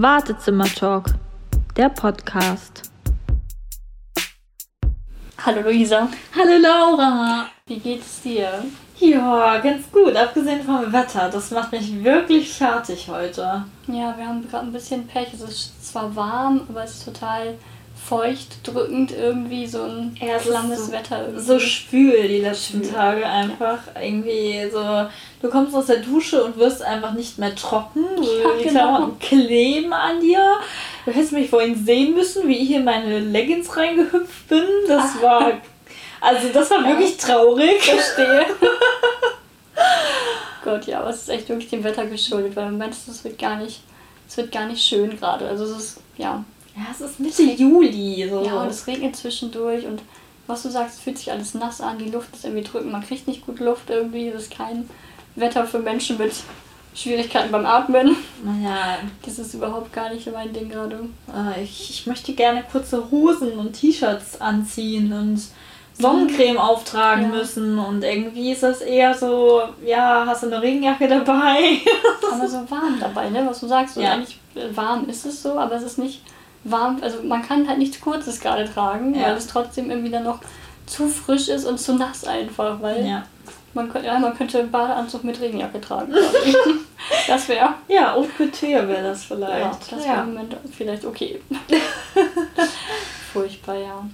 Wartezimmer-Talk, der Podcast. Hallo Luisa. Hallo Laura. Wie geht's dir? Ja, ganz gut, abgesehen vom Wetter. Das macht mich wirklich fertig heute. Ja, wir haben gerade ein bisschen Pech. Es ist zwar warm, aber es ist total feucht, drückend irgendwie, so ein Ja, es ist klammes so- Wetter irgendwie. So schwül die letzten Schwül. Tage einfach. Irgendwie so, du kommst aus der Dusche und wirst einfach nicht mehr trocken. Ja, die genau. Klamotten kleben an dir. Du hättest mich vorhin sehen müssen, wie ich in meine Leggings reingehüpft bin. Das war, also das war Ja. wirklich traurig. Verstehe. Gott, ja, aber es ist echt wirklich dem Wetter geschuldet, weil im Moment ist es wird gar nicht, es wird gar nicht schön gerade. Also es ist, ja, Ja, es ist Mitte Juli. So. ja, und es regnet zwischendurch und was du sagst, es fühlt sich alles nass an, die Luft ist irgendwie drückend, man kriegt nicht gut Luft irgendwie, das ist kein Wetter für Menschen mit Schwierigkeiten beim Atmen. naja, Das ist überhaupt gar nicht mein Ding gerade. Äh, ich, ich möchte gerne kurze Hosen und T-Shirts anziehen und Sonnencreme auftragen Ja. müssen und irgendwie ist das eher so, ja, hast du eine Regenjacke dabei? Aber so warm dabei, ne? Was du sagst, so Ja. eigentlich warm ist es so, aber es ist nicht warm. Also man kann halt nichts Kurzes gerade tragen, Ja. weil es trotzdem irgendwie dann noch zu frisch ist und zu nass einfach, weil ja. man, könnte, ja, man könnte einen Badeanzug mit Regenjacke tragen. das wäre Ja, Haute Couture wäre das vielleicht. ja, das wäre im Moment vielleicht okay. Furchtbar, ja.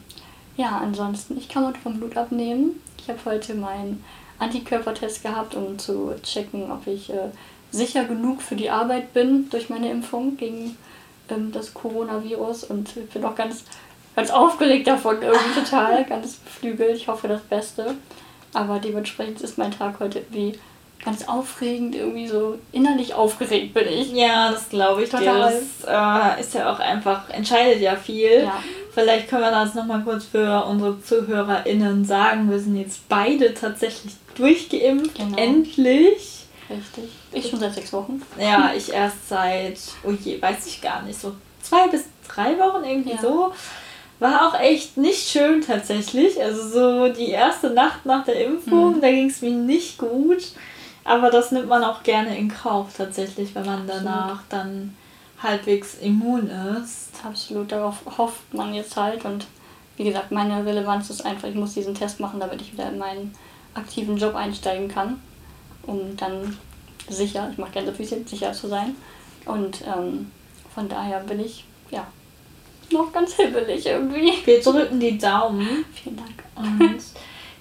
Ja, ansonsten, ich kann heute vom Blut abnehmen. Ich habe heute meinen Antikörpertest gehabt, um zu checken, ob ich äh, sicher genug für die Arbeit bin durch meine Impfung gegen ähm, das Coronavirus. Und ich bin auch ganz, ganz aufgeregt davon, irgendwie total, ganz beflügelt. Ich hoffe das Beste. Aber dementsprechend ist mein Tag heute wie ganz aufregend, irgendwie so innerlich aufgeregt bin ich. Ja, das glaube ich. Total. Das äh, ist ja auch einfach, entscheidet ja viel. Ja. Vielleicht können wir das nochmal kurz für unsere ZuhörerInnen sagen. Wir sind jetzt beide tatsächlich durchgeimpft. Genau. Endlich. Richtig. Ich schon seit sechs Wochen. Ja, ich erst seit, oh je, weiß ich gar nicht, so zwei bis drei Wochen irgendwie Ja. so. War auch echt nicht schön tatsächlich. Also so die erste Nacht nach der Impfung, Mhm. da ging es mir nicht gut. Aber das nimmt man auch gerne in Kauf tatsächlich, wenn man Absolut. danach dann halbwegs immun ist. Absolut, darauf hofft man jetzt halt. Und wie gesagt, meine Relevanz ist einfach, ich muss diesen Test machen, damit ich wieder in meinen aktiven Job einsteigen kann. Um dann sicher, ich mache Gänsefüßchen, sicher zu sein. Und ähm, von daher bin ich, ja, noch ganz hibbelig irgendwie. Wir drücken die Daumen Vielen Dank. und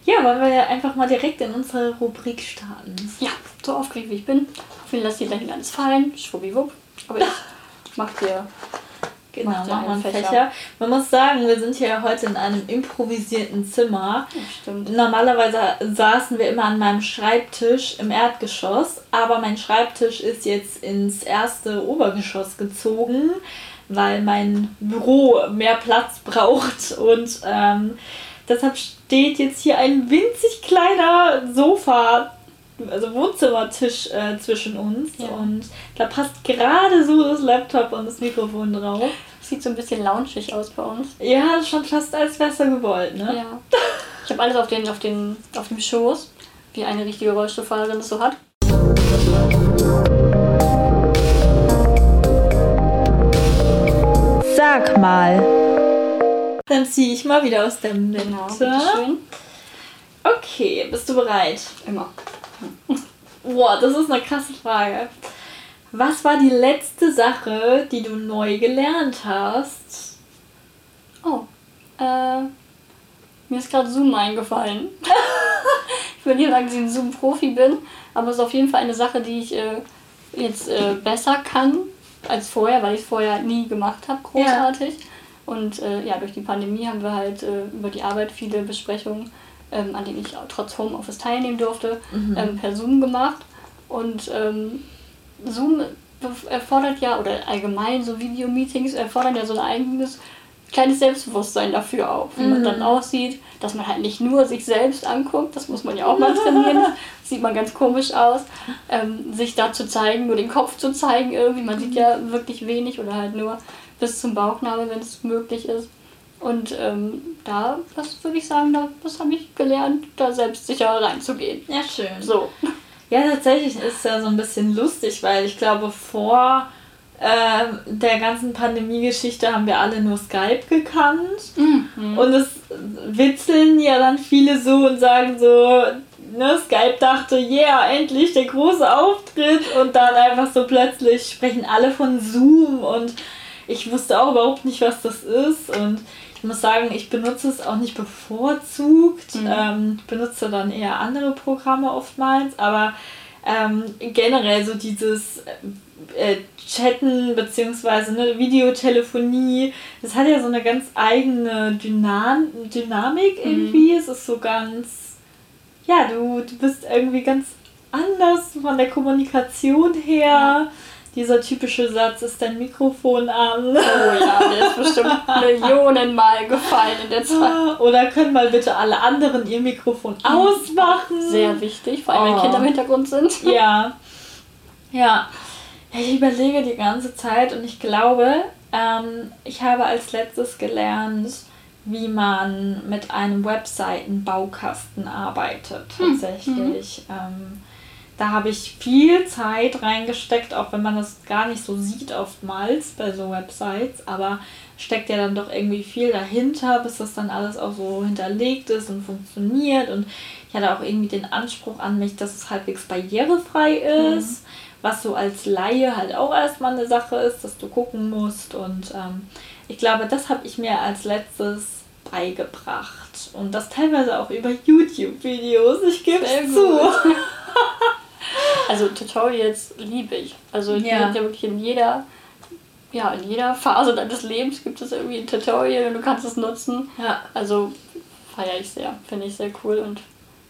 ja, wollen wir ja einfach mal direkt in unsere Rubrik starten. Ja, so aufgeregt wie ich bin. Hoffentlich lässt dir gleich alles fallen. Schwuppdiwupp. Aber ich mach dir Genau, Macht machen wir einen einen Fächer. Fächer. Man muss sagen, wir sind hier heute in einem improvisierten Zimmer. Ja, stimmt. Normalerweise saßen wir immer an meinem Schreibtisch im Erdgeschoss, aber mein Schreibtisch ist jetzt ins erste Obergeschoss gezogen, weil mein Büro mehr Platz braucht und ähm, deshalb steht jetzt hier ein winzig kleiner Sofa, also Wohnzimmertisch äh, zwischen uns Ja. und da passt gerade so das Laptop und das Mikrofon drauf. Sieht so ein bisschen loungig aus bei uns. Ja, schon fast als so gewollt, ne? Ja. Ich habe alles auf, den, auf, den, auf dem Schoß, wie eine richtige Rollstuhlfahrerin es so hat. Sag mal. Dann ziehe ich mal wieder aus der Mitte. Genau. Okay, bist du bereit? Immer. Boah, das ist eine krasse Frage. Was war die letzte Sache, die du neu gelernt hast? Oh, äh, mir ist gerade Zoom eingefallen. ich will nicht sagen, dass ich ein Zoom-Profi bin, aber es ist auf jeden Fall eine Sache, die ich äh, jetzt äh, besser kann als vorher, weil ich es vorher nie gemacht habe, großartig. Und äh, ja, durch die Pandemie haben wir halt äh, über die Arbeit viele Besprechungen, ähm, an denen ich trotz Homeoffice teilnehmen durfte, ähm, per Zoom gemacht. Und ähm, Zoom erfordert ja, oder allgemein so Videomeetings erfordern ja so ein eigenes kleines Selbstbewusstsein dafür auch, wie man dann aussieht, dass man halt nicht nur sich selbst anguckt, das muss man ja auch mal trainieren, das sieht man ganz komisch aus, ähm, sich da zu zeigen, nur den Kopf zu zeigen irgendwie, man sieht ja wirklich wenig oder halt nur bis zum Bauchnabel, wenn es möglich ist. Und ähm, da, das würde ich sagen, da, das habe ich gelernt, da selbstsicher reinzugehen. Ja, schön. So. Ja, tatsächlich ist es ja so ein bisschen lustig, weil ich glaube, vor äh, der ganzen Pandemie-Geschichte haben wir alle nur Skype gekannt. Mhm. Und es witzeln ja dann viele so und sagen so, ne, Skype dachte, yeah, endlich der große Auftritt. Und dann einfach so plötzlich sprechen alle von Zoom und ich wusste auch überhaupt nicht, was das ist. Und ich muss sagen, ich benutze es auch nicht bevorzugt. Mhm. Ähm, benutze dann eher andere Programme oftmals, aber ähm, generell so dieses äh, Chatten bzw. ne, Videotelefonie, das hat ja so eine ganz eigene Dynam Dynamik mhm. irgendwie. Mhm. Es ist so ganz, ja, du, du bist irgendwie ganz anders von der Kommunikation her. Ja. Dieser typische Satz ist dein Mikrofon an. Oh ja, der ist bestimmt Millionenmal gefallen in der Zeit. Oder können mal bitte alle anderen ihr Mikrofon ausmachen. Sehr wichtig, vor allem oh. wenn Kinder im Hintergrund sind. Ja. Ja. Ich überlege die ganze Zeit und ich glaube, ähm, ich habe als letztes gelernt, wie man mit einem Webseitenbaukasten arbeitet. Hm, Tatsächlich. Mhm. Ähm, da habe ich viel Zeit reingesteckt, auch wenn man das gar nicht so sieht oftmals bei so Websites, aber steckt ja dann doch irgendwie viel dahinter, bis das dann alles auch so hinterlegt ist und funktioniert. Und ich hatte auch irgendwie den Anspruch an mich, dass es halbwegs barrierefrei ist. Mhm was so als Laie halt auch erstmal eine Sache ist, dass du gucken musst. Und ähm, ich glaube, das habe ich mir als letztes beigebracht. Und das teilweise auch über YouTube-Videos. Ich gebe es zu. also Tutorials liebe ich. Also die ja. ja wirklich in jeder, ja, in jeder Phase deines Lebens gibt es irgendwie ein Tutorial und du kannst es nutzen. Ja. Also feiere ich sehr, finde ich sehr cool und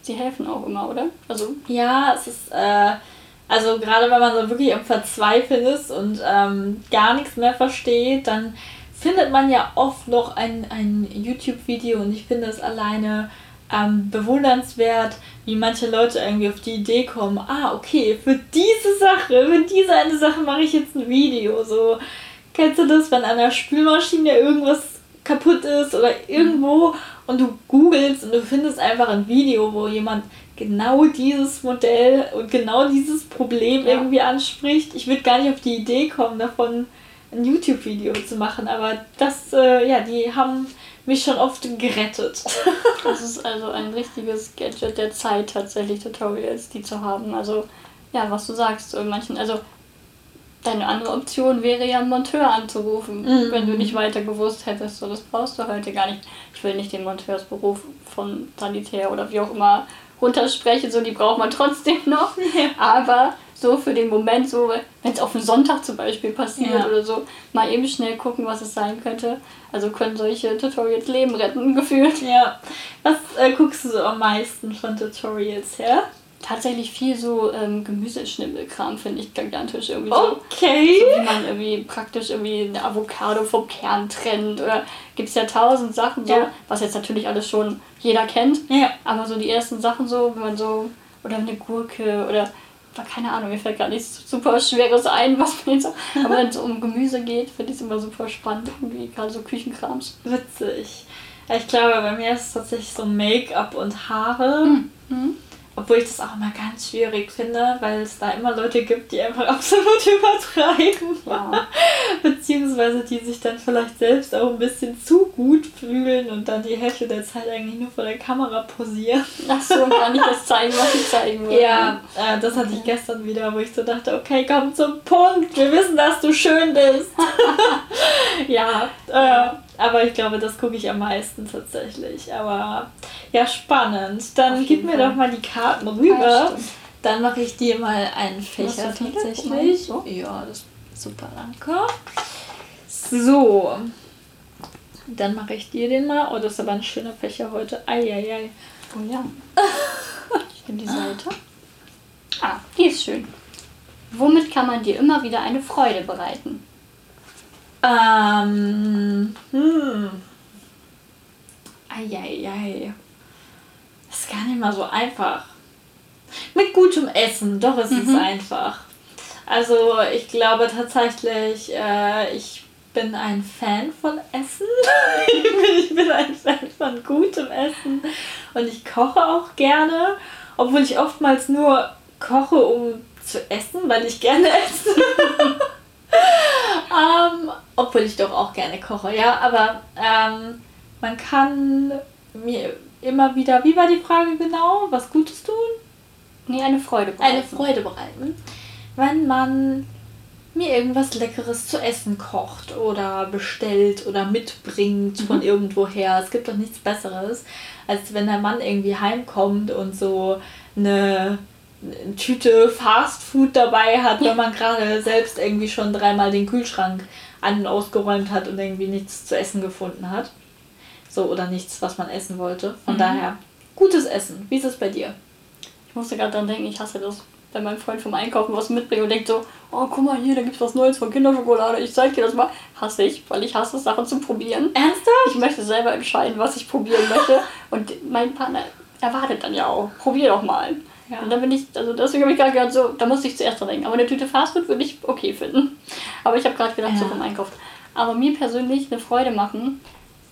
sie helfen auch immer, oder? Also ja, es ist äh, also gerade wenn man so wirklich am Verzweifeln ist und ähm, gar nichts mehr versteht, dann findet man ja oft noch ein, ein YouTube-Video und ich finde es alleine ähm, bewundernswert, wie manche Leute irgendwie auf die Idee kommen, ah, okay, für diese Sache, für diese eine Sache mache ich jetzt ein Video. So, kennst du das, wenn an der Spülmaschine irgendwas kaputt ist oder irgendwo und du googelst und du findest einfach ein Video, wo jemand genau dieses Modell und genau dieses Problem ja. irgendwie anspricht. Ich würde gar nicht auf die Idee kommen, davon ein YouTube-Video zu machen, aber das, äh, ja, die haben mich schon oft gerettet. das ist also ein richtiges Gadget der Zeit, tatsächlich Tutorials, die zu haben. Also, ja, was du sagst, so in manchen, also deine andere Option wäre ja einen Monteur anzurufen, mhm. wenn du nicht weiter gewusst hättest. So, das brauchst du heute gar nicht. Ich will nicht den Monteursberuf von Sanitär oder wie auch immer runterspreche, so die braucht man trotzdem noch. Ja. Aber so für den Moment, so wenn es auf einen Sonntag zum Beispiel passiert ja. oder so, mal eben schnell gucken, was es sein könnte. Also können solche Tutorials Leben retten, gefühlt. Ja. Was äh, guckst du so am meisten von Tutorials her? tatsächlich viel so ähm, Gemüseschnibbelkram, finde ich gigantisch. Irgendwie so, okay. So, wie man irgendwie praktisch irgendwie eine Avocado vom Kern trennt. Oder gibt es ja tausend Sachen, so, ja. was jetzt natürlich alles schon jeder kennt. Ja. Aber so die ersten Sachen so, wenn man so, oder eine Gurke oder keine Ahnung, mir fällt gar nichts super Schweres ein, was man jetzt. Aber wenn es um Gemüse geht, finde ich es immer super spannend, irgendwie gerade so Küchenkrams. Witzig. Ich glaube, bei mir ist es tatsächlich so Make-up und Haare. Mhm. Obwohl ich das auch immer ganz schwierig finde, weil es da immer Leute gibt, die einfach absolut übertreiben. Ja. Beziehungsweise die sich dann vielleicht selbst auch ein bisschen zu gut fühlen und dann die Hälfte der Zeit eigentlich nur vor der Kamera posieren. Ach so, und gar nicht das zeigen, was sie zeigen wollen. Ja, äh, das hatte ich gestern wieder, wo ich so dachte, okay, komm zum Punkt. Wir wissen, dass du schön bist. ja, äh, aber ich glaube, das gucke ich am meisten tatsächlich. Aber ja, spannend. Dann gib mir Fall. doch mal die Karten rüber. Ja, Dann mache ich dir mal einen Fächer tatsächlich. So? Ja, das ist super, danke. So. Dann mache ich dir den mal. Oh, das ist aber ein schöner Fächer heute. Eieiei. Oh ja. Ich nehme die Seite. Ah, die ist schön. Womit kann man dir immer wieder eine Freude bereiten? Ähm, hm. Eieiei. Das ist gar nicht mal so einfach. Mit gutem Essen, doch ist mhm. es einfach. Also ich glaube tatsächlich, äh, ich bin ein Fan von Essen. ich bin ein Fan von gutem Essen und ich koche auch gerne, obwohl ich oftmals nur koche, um zu essen, weil ich gerne esse. Obwohl ich doch auch gerne koche, ja. Aber ähm, man kann mir immer wieder, wie war die Frage genau? Was Gutes tun? Nee, eine Freude bereiten. Eine Freude bereiten. Wenn man mir irgendwas Leckeres zu essen kocht oder bestellt oder mitbringt von irgendwoher. Es gibt doch nichts Besseres, als wenn der Mann irgendwie heimkommt und so eine, eine Tüte Fast Food dabei hat, wenn man gerade selbst irgendwie schon dreimal den Kühlschrank an und ausgeräumt hat und irgendwie nichts zu essen gefunden hat. So, oder nichts, was man essen wollte. Von Mhm. daher, gutes Essen. Wie ist es bei dir? Ich musste gerade dran denken, ich hasse das, wenn mein Freund vom Einkaufen was mitbringt und denkt so, oh guck mal hier, da gibt's was Neues von Kinderschokolade, ich zeig dir das mal. Hasse ich, weil ich hasse Sachen zu probieren. Ernsthaft? Ich möchte selber entscheiden, was ich probieren möchte. Und mein Partner erwartet dann ja auch, probier doch mal. Ja. Und dann bin ich, also deswegen habe ich gerade gedacht, so, da musste ich zuerst dran denken. Aber eine Tüte Fastfood würde ich okay finden. Aber ich habe gerade gedacht, so Ja. vom Einkauf. Aber mir persönlich eine Freude machen,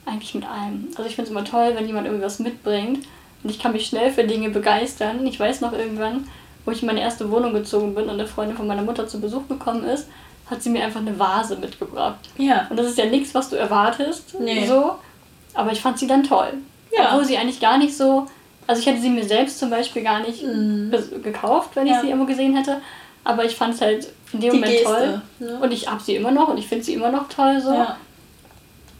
eigentlich mit allem. Also ich finde es immer toll, wenn jemand irgendwas mitbringt. Und ich kann mich schnell für Dinge begeistern. Ich weiß noch irgendwann, wo ich in meine erste Wohnung gezogen bin und eine Freundin von meiner Mutter zu Besuch gekommen ist, hat sie mir einfach eine Vase mitgebracht. Ja. Und das ist ja nichts, was du erwartest. Nee. So. Aber ich fand sie dann toll. Ja. Obwohl sie eigentlich gar nicht so. Also ich hätte sie mir selbst zum Beispiel gar nicht Mhm. gekauft, wenn ich Ja. sie irgendwo gesehen hätte. Aber ich fand es halt in dem Die Moment Geste, toll. ne? Und ich hab sie immer noch und ich finde sie immer noch toll so. Ja.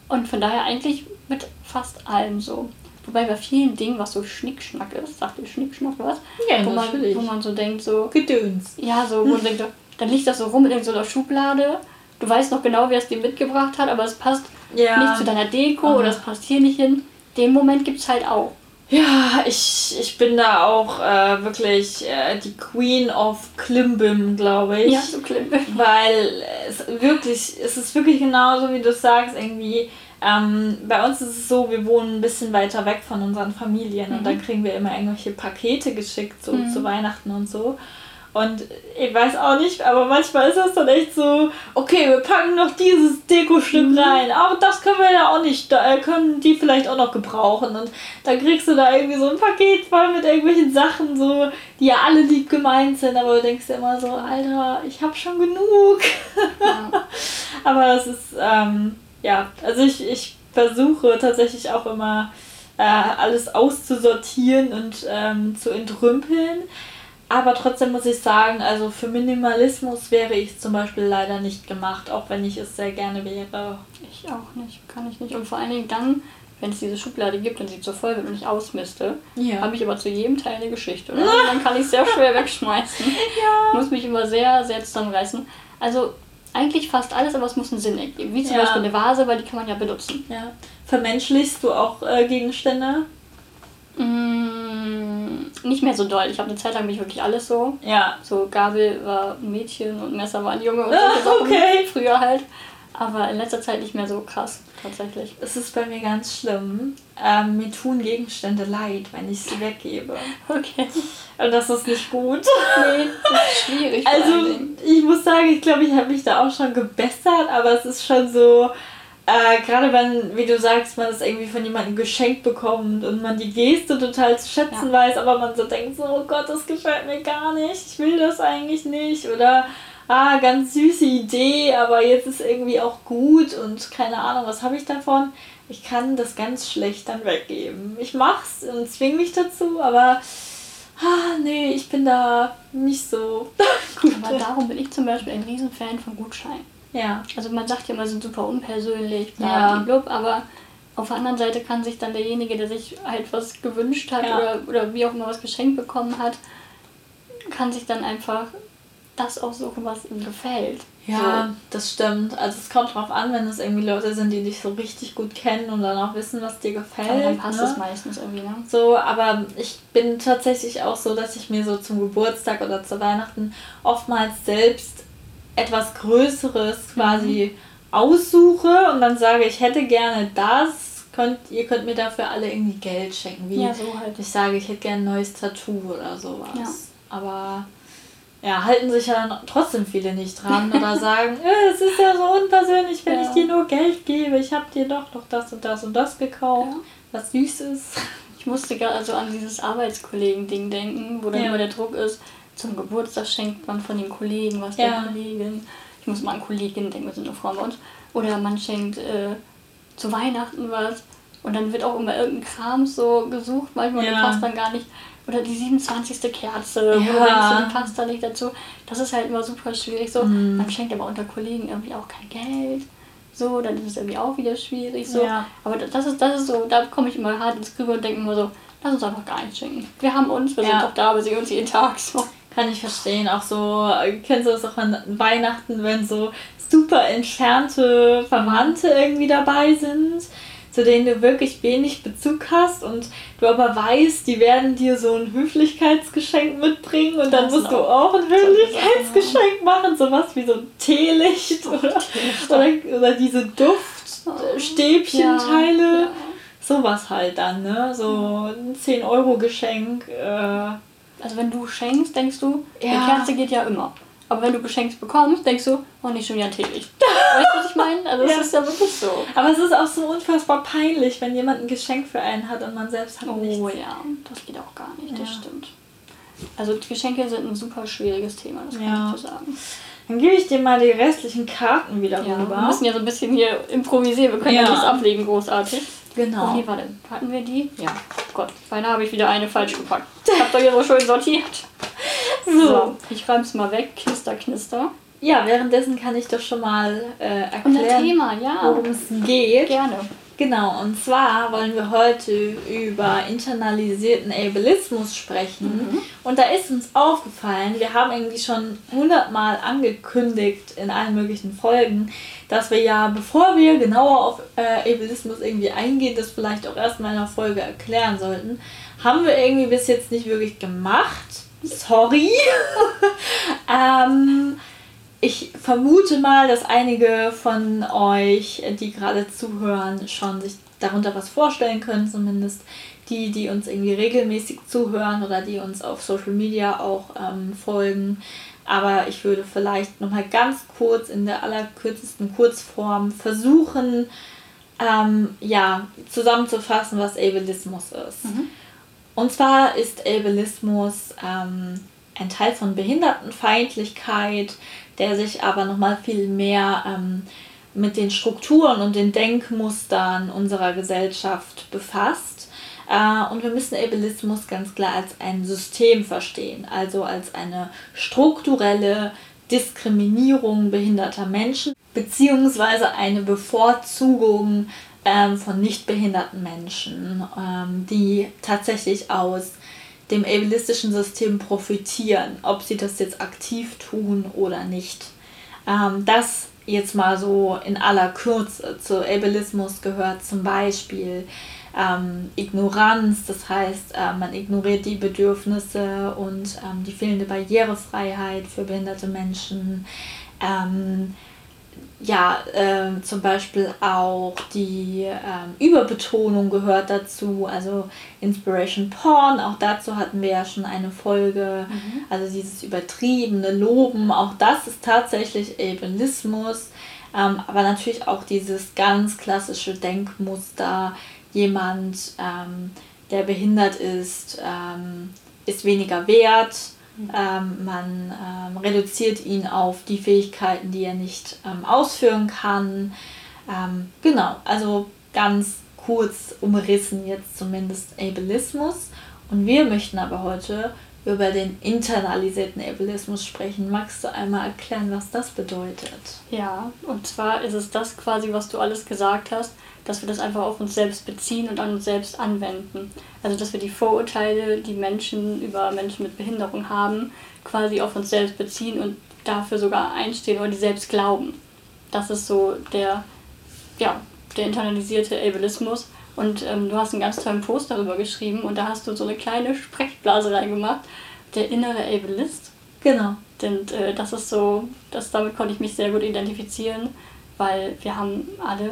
Und von daher eigentlich mit fast allem so. Wobei bei vielen Dingen, was so Schnickschnack ist, sagt ihr Schnickschnack was? Ja, wo, man, natürlich. wo man so denkt, so, Gedöns. ja, so, wo man denkt, dann liegt das so rum in irgendeiner Schublade. Du weißt noch genau, wer es dir mitgebracht hat, aber es passt Ja. nicht zu deiner Deko Aha. oder es passt hier nicht hin. Den Moment gibt es halt auch. Ja, ich, ich bin da auch äh, wirklich äh, die Queen of Klimbim, glaube ich. Ja, so klimm. Weil es wirklich, es ist wirklich genauso, wie du sagst, irgendwie. Ähm, bei uns ist es so, wir wohnen ein bisschen weiter weg von unseren Familien und Mhm. dann kriegen wir immer irgendwelche Pakete geschickt, so Mhm. zu Weihnachten und so. Und ich weiß auch nicht, aber manchmal ist das dann echt so, okay, wir packen noch dieses Dekostück Mhm. rein, aber das können wir ja auch nicht, da können die vielleicht auch noch gebrauchen. Und dann kriegst du da irgendwie so ein Paket voll mit irgendwelchen Sachen, so, die ja alle lieb gemeint sind, aber du denkst dir immer so, Alter, ich hab schon genug. Ja. Aber es ist, ähm, ja, also ich, ich versuche tatsächlich auch immer äh, alles auszusortieren und ähm, zu entrümpeln. Aber trotzdem muss ich sagen, also für Minimalismus wäre ich zum Beispiel leider nicht gemacht, auch wenn ich es sehr gerne wäre. Ich auch nicht, kann ich nicht. Und vor allen Dingen dann, wenn es diese Schublade gibt und sie zu voll wird und ich ausmiste, Ja. habe ich aber zu jedem Teil eine Geschichte. Oder? dann kann ich sehr schwer wegschmeißen. Ja. Muss mich immer sehr, sehr zusammenreißen. Also eigentlich fast alles, aber es muss einen Sinn ergeben. Wie zum Ja. Beispiel eine Vase, weil die kann man ja benutzen. ja. Vermenschlichst du auch äh, Gegenstände? Mm, nicht mehr so doll. Ich habe eine Zeit lang mich wirklich alles so. Ja. So Gabel war ein Mädchen und Messer war ein Junge und Ah, Sachen. okay. Früher halt. Aber in letzter Zeit nicht mehr so krass, tatsächlich. Es ist bei mir ganz schlimm. Ähm, mir tun Gegenstände leid, wenn ich sie weggebe. Okay. Und das ist nicht gut. Nee, das ist schwierig. Also, ich muss sagen, ich glaube, ich habe mich da auch schon gebessert, aber es ist schon so, äh, gerade wenn, wie du sagst, man es irgendwie von jemandem geschenkt bekommt und man die Geste total zu schätzen weiß, aber man so denkt, so, oh Gott, das gefällt mir gar nicht, ich will das eigentlich nicht oder ah, ganz süße Idee, aber jetzt ist irgendwie auch gut und keine Ahnung, was habe ich davon? Ich kann das ganz schlecht dann weggeben. Ich mach's und zwing mich dazu, aber ah, nee, ich bin da nicht so gut. Aber darum bin ich zum Beispiel ein Riesenfan von Gutscheinen. Ja, Also man sagt ja immer, sind super unpersönlich, bla, Ja. blub, aber auf der anderen Seite kann sich dann derjenige, der sich halt was gewünscht hat Ja. oder, oder wie auch immer was geschenkt bekommen hat, kann sich dann einfach das aussuchen, was ihm gefällt. ja, das stimmt. Also es kommt drauf an, wenn es irgendwie Leute sind, die dich so richtig gut kennen und dann auch wissen, was dir So. gefällt. Aber dann passt ne? es meistens irgendwie, ne? So, aber ich bin tatsächlich auch so, dass ich mir so zum Geburtstag oder zu Weihnachten oftmals selbst etwas Größeres quasi aussuche und dann sage, ich hätte gerne das, könnt, ihr könnt mir dafür alle irgendwie Geld schenken. Wie Ja, so halt. ich sage, ich hätte gerne ein neues Tattoo oder sowas. Ja. Aber ja, halten sich ja dann trotzdem viele nicht dran oder sagen, äh, es ist ja so unpersönlich, wenn Ja. ich dir nur Geld gebe. Ich habe dir doch noch das und das und das gekauft, Ja. was süß ist. Ich musste gerade also an dieses Arbeitskollegen-Ding denken, wo dann immer der Druck ist, zum Geburtstag schenkt man von den Kollegen was Ja. der Kollegin. ich muss mal an Kolleginnen denken, wir sind eine Frau bei uns. Oder man schenkt äh, zu Weihnachten was und dann wird auch immer irgendein Kram so gesucht, manchmal ja. passt dann gar nicht. Oder die 27. Kerze, ja. wo du denkst, die passt da nicht dazu. Das ist halt immer super schwierig. So. Mhm. Man schenkt aber unter Kollegen irgendwie auch kein Geld. So, dann ist es irgendwie auch wieder schwierig. So. Ja. Aber das ist, das ist so, da komme ich immer hart ins Grübeln und denke immer so, lass uns einfach gar nicht schenken. Wir haben uns, wir ja. sind doch da, wir sehen uns jeden Tag. So. Kann ich verstehen. Auch so, kennst du das auch an Weihnachten, wenn so super entfernte Verwandte irgendwie dabei sind? zu denen du wirklich wenig Bezug hast und du aber weißt, die werden dir so ein Höflichkeitsgeschenk mitbringen und dann musst du auch ein Höflichkeitsgeschenk machen, sowas wie so ein Teelicht oder, oder, oder diese Duftstäbchenteile. Ja, ja. Sowas halt dann, ne? So ein 10-Euro-Geschenk. Äh. Also wenn du schenkst, denkst du, ja. die Kerze geht ja immer. Aber wenn du Geschenks bekommst, denkst du, oh, nicht schon wieder ein Teelicht. weißt du, was ich meine? Also, es ja. ist ja wirklich so. Aber es ist auch so unfassbar peinlich, wenn jemand ein Geschenk für einen hat und man selbst hat oh, nichts. Oh ja, das geht auch gar nicht, ja. das stimmt. Also, Geschenke sind ein super schwieriges Thema, das kann ja. ich so sagen. Dann gebe ich dir mal die restlichen Karten wieder ja, rüber. Wir müssen ja so ein bisschen hier improvisieren, wir können ja, ja nichts ablegen, großartig. Genau. Okay, warte, hatten wir die? Ja. Gott, beinahe habe ich wieder eine falsch gepackt. Ich habe doch hier so schön sortiert. So, so ich räume es mal weg. Knister, knister. Ja, währenddessen kann ich doch schon mal äh, erklären, Thema, ja. worum es geht. Gerne. Genau, und zwar wollen wir heute über internalisierten Ableismus sprechen. Mhm. Und da ist uns aufgefallen, wir haben irgendwie schon hundertmal angekündigt in allen möglichen Folgen, dass wir ja, bevor wir genauer auf äh, Ableismus irgendwie eingehen, das vielleicht auch erstmal in einer Folge erklären sollten. Haben wir irgendwie bis jetzt nicht wirklich gemacht. Sorry. ähm, ich vermute mal, dass einige von euch, die gerade zuhören, schon sich darunter was vorstellen können, zumindest die, die uns irgendwie regelmäßig zuhören oder die uns auf Social Media auch ähm, folgen. Aber ich würde vielleicht nochmal ganz kurz in der allerkürzesten Kurzform versuchen, ähm, ja, zusammenzufassen, was Ableismus ist. Mhm. Und zwar ist Ableismus ähm, ein Teil von Behindertenfeindlichkeit, der sich aber nochmal viel mehr ähm, mit den Strukturen und den Denkmustern unserer Gesellschaft befasst. Äh, und wir müssen Ableismus ganz klar als ein System verstehen, also als eine strukturelle Diskriminierung behinderter Menschen beziehungsweise eine Bevorzugung ähm, von nicht behinderten Menschen, ähm, die tatsächlich aus dem ableistischen System profitieren, ob sie das jetzt aktiv tun oder nicht. Ähm, das jetzt mal so in aller Kürze zu Ableismus gehört zum Beispiel ähm, Ignoranz, das heißt, äh, man ignoriert die Bedürfnisse und ähm, die fehlende Barrierefreiheit für behinderte Menschen. Ähm, ja, äh, zum Beispiel auch die ähm, Überbetonung gehört dazu, also Inspiration Porn, auch dazu hatten wir ja schon eine Folge, mhm. also dieses übertriebene Loben, auch das ist tatsächlich Ableismus, ähm, aber natürlich auch dieses ganz klassische Denkmuster, jemand, ähm, der behindert ist, ähm, ist weniger wert, ähm, man ähm, reduziert ihn auf die Fähigkeiten, die er nicht ähm, ausführen kann. Ähm, genau, also ganz kurz umrissen jetzt zumindest Ableismus. Und wir möchten aber heute über den internalisierten Ableismus sprechen. Magst du einmal erklären, was das bedeutet? Ja, und zwar ist es das quasi, was du alles gesagt hast, dass wir das einfach auf uns selbst beziehen und an uns selbst anwenden. Also dass wir die Vorurteile, die Menschen über Menschen mit Behinderung haben, quasi auf uns selbst beziehen und dafür sogar einstehen oder die selbst glauben. Das ist so der, ja, der internalisierte Ableismus. Und ähm, du hast einen ganz tollen Post darüber geschrieben und da hast du so eine kleine Sprechblase reingemacht. Der innere Ableist. Genau. Und äh, das ist so, das, damit konnte ich mich sehr gut identifizieren, weil wir haben alle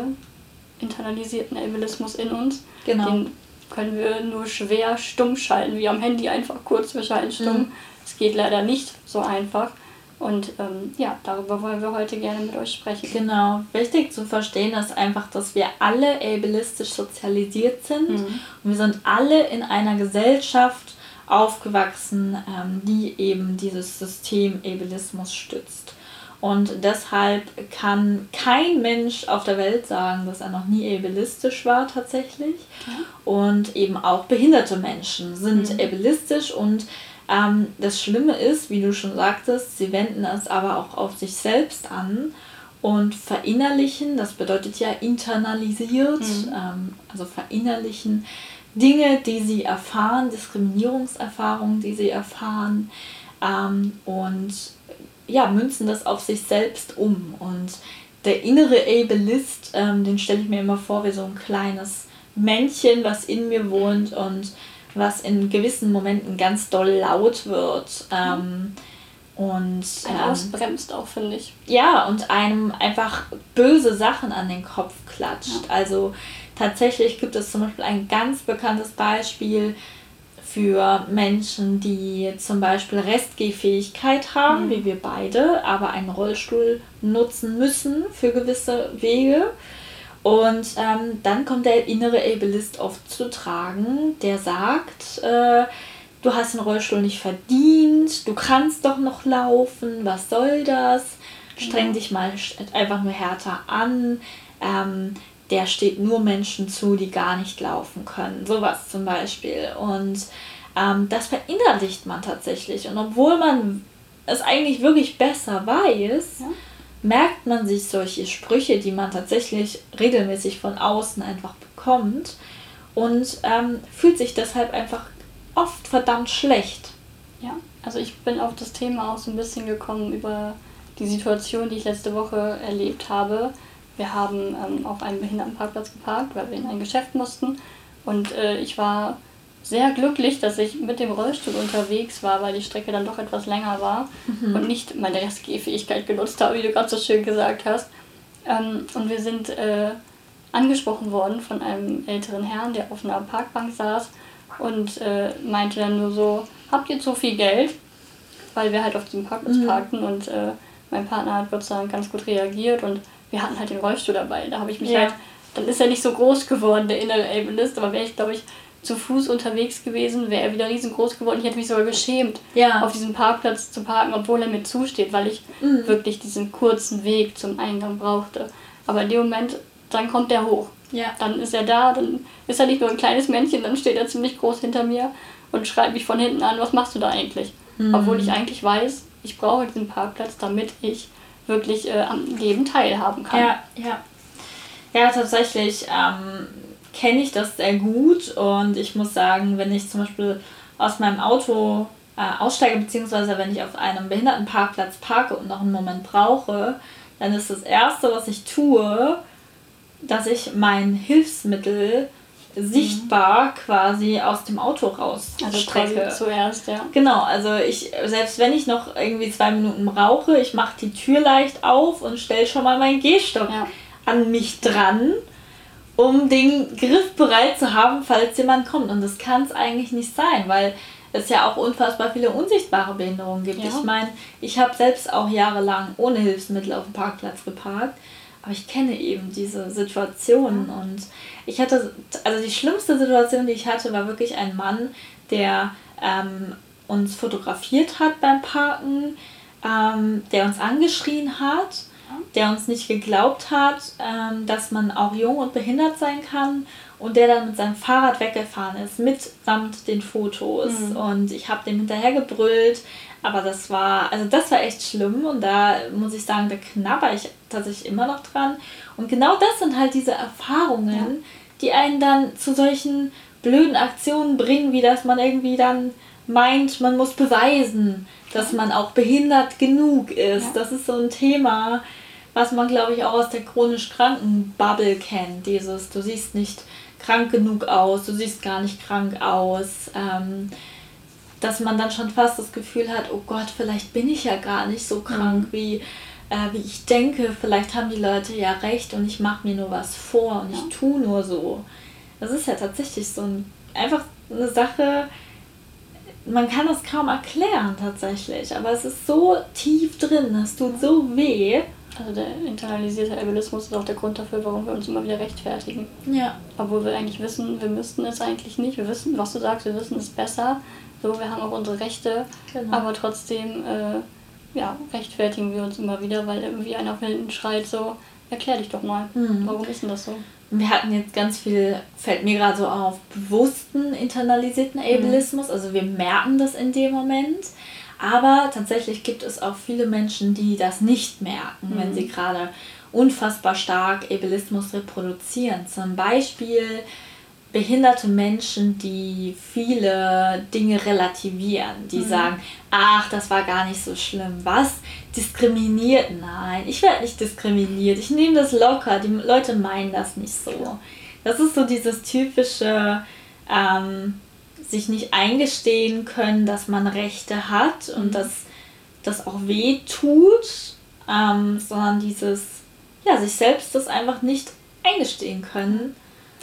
internalisierten Ableismus in uns. Genau. Den können wir nur schwer stumm schalten, wie am Handy einfach kurz, wir schalten stumm. Es mhm. geht leider nicht so einfach. Und ähm, ja, darüber wollen wir heute gerne mit euch sprechen. Genau. Wichtig zu verstehen ist einfach, dass wir alle ableistisch sozialisiert sind. Mhm. Und wir sind alle in einer Gesellschaft aufgewachsen, ähm, die eben dieses System Ableismus stützt. Und deshalb kann kein Mensch auf der Welt sagen, dass er noch nie ableistisch war tatsächlich. Ja. Und eben auch behinderte Menschen sind mhm. ableistisch und ähm, das Schlimme ist, wie du schon sagtest, sie wenden es aber auch auf sich selbst an und verinnerlichen, das bedeutet ja internalisiert, mhm. ähm, also verinnerlichen Dinge, die sie erfahren, Diskriminierungserfahrungen, die sie erfahren ähm, und ja, münzen das auf sich selbst um. Und der innere Ableist, ähm, den stelle ich mir immer vor wie so ein kleines Männchen, was in mir wohnt und was in gewissen Momenten ganz doll laut wird. Ähm, und ähm, ausbremst auch, finde ich. Ja, und einem einfach böse Sachen an den Kopf klatscht. Ja. Also tatsächlich gibt es zum Beispiel ein ganz bekanntes Beispiel, für Menschen, die zum Beispiel Restgehfähigkeit haben, mhm. wie wir beide, aber einen Rollstuhl nutzen müssen für gewisse Wege. Und ähm, dann kommt der innere Ableist oft zu tragen, der sagt, äh, du hast den Rollstuhl nicht verdient, du kannst doch noch laufen, was soll das? Streng mhm. dich mal einfach nur härter an. Ähm, der steht nur Menschen zu, die gar nicht laufen können. Sowas zum Beispiel. Und ähm, das verinnerlicht man tatsächlich. Und obwohl man es eigentlich wirklich besser weiß, ja. merkt man sich solche Sprüche, die man tatsächlich regelmäßig von außen einfach bekommt und ähm, fühlt sich deshalb einfach oft verdammt schlecht. Ja, also ich bin auf das Thema auch so ein bisschen gekommen über die Situation, die ich letzte Woche erlebt habe wir haben ähm, auf einem Behindertenparkplatz geparkt, weil wir in ein Geschäft mussten. Und äh, ich war sehr glücklich, dass ich mit dem Rollstuhl unterwegs war, weil die Strecke dann doch etwas länger war mhm. und nicht meine Restgehfähigkeit genutzt habe, wie du gerade so schön gesagt hast. Ähm, und wir sind äh, angesprochen worden von einem älteren Herrn, der auf einer Parkbank saß und äh, meinte dann nur so, habt ihr zu viel Geld? Weil wir halt auf diesem Parkplatz mhm. parkten und äh, mein Partner hat Gott sei Dank ganz gut reagiert und wir hatten halt den Rollstuhl dabei. Da habe ich mich ja. halt, dann ist er nicht so groß geworden, der innere Ableist, aber wäre ich, glaube ich, zu Fuß unterwegs gewesen, wäre er wieder riesengroß geworden. Ich hätte mich sogar geschämt, ja. auf diesem Parkplatz zu parken, obwohl er mir zusteht, weil ich mhm. wirklich diesen kurzen Weg zum Eingang brauchte. Aber in dem Moment, dann kommt er hoch. Ja. Dann ist er da, dann ist er nicht nur ein kleines Männchen, dann steht er ziemlich groß hinter mir und schreit mich von hinten an, was machst du da eigentlich? Mhm. Obwohl ich eigentlich weiß, ich brauche diesen Parkplatz, damit ich wirklich äh, am Leben teilhaben kann. Ja, ja. Ja, tatsächlich ähm, kenne ich das sehr gut und ich muss sagen, wenn ich zum Beispiel aus meinem Auto äh, aussteige, beziehungsweise wenn ich auf einem Behindertenparkplatz parke und noch einen Moment brauche, dann ist das Erste, was ich tue, dass ich mein Hilfsmittel sichtbar quasi aus dem Auto raus also strecke. zuerst, ja. Genau, also ich, selbst wenn ich noch irgendwie zwei Minuten rauche, ich mache die Tür leicht auf und stelle schon mal meinen Gehstock ja. an mich dran, um den Griff bereit zu haben, falls jemand kommt. Und das kann es eigentlich nicht sein, weil es ja auch unfassbar viele unsichtbare Behinderungen gibt. Ja. Ich meine, ich habe selbst auch jahrelang ohne Hilfsmittel auf dem Parkplatz geparkt. Aber ich kenne eben diese Situationen ja. und ich hatte, also die schlimmste Situation, die ich hatte, war wirklich ein Mann, der ähm, uns fotografiert hat beim Parken, ähm, der uns angeschrien hat, der uns nicht geglaubt hat, ähm, dass man auch jung und behindert sein kann und der dann mit seinem Fahrrad weggefahren ist, mitsamt den Fotos. Mhm. Und ich habe dem hinterher gebrüllt, aber das war, also das war echt schlimm und da muss ich sagen, da knabber ich tatsächlich immer noch dran. Und genau das sind halt diese Erfahrungen, ja. die einen dann zu solchen blöden Aktionen bringen, wie dass man irgendwie dann meint, man muss beweisen, dass man auch behindert genug ist. Ja. Das ist so ein Thema, was man, glaube ich, auch aus der chronisch kranken Bubble kennt. Dieses, du siehst nicht krank genug aus, du siehst gar nicht krank aus. Ähm, dass man dann schon fast das Gefühl hat, oh Gott, vielleicht bin ich ja gar nicht so krank, mhm. wie, äh, wie ich denke. Vielleicht haben die Leute ja recht und ich mache mir nur was vor und ich tue nur so. Das ist ja tatsächlich so ein, einfach eine Sache, man kann das kaum erklären tatsächlich, aber es ist so tief drin, es tut so weh. Also der internalisierte Ableismus ist auch der Grund dafür, warum wir uns immer wieder rechtfertigen. Ja. Obwohl wir eigentlich wissen, wir müssten es eigentlich nicht. Wir wissen, was du sagst, wir wissen es besser. So, wir haben auch unsere Rechte, genau. aber trotzdem äh, ja, rechtfertigen wir uns immer wieder, weil irgendwie einer von hinten schreit so, erklär dich doch mal, mhm. warum ist denn das so? Wir hatten jetzt ganz viel, fällt mir gerade so auf, bewussten internalisierten Ableismus. Mhm. Also wir merken das in dem Moment. Aber tatsächlich gibt es auch viele Menschen, die das nicht merken, mhm. wenn sie gerade unfassbar stark Ableismus reproduzieren. Zum Beispiel behinderte Menschen, die viele Dinge relativieren, die mhm. sagen, ach, das war gar nicht so schlimm. Was? Diskriminiert? Nein, ich werde nicht diskriminiert. Ich nehme das locker. Die Leute meinen das nicht so. Das ist so dieses typische, ähm, sich nicht eingestehen können, dass man Rechte hat und mhm. dass das auch weh tut, ähm, sondern dieses, ja, sich selbst das einfach nicht eingestehen können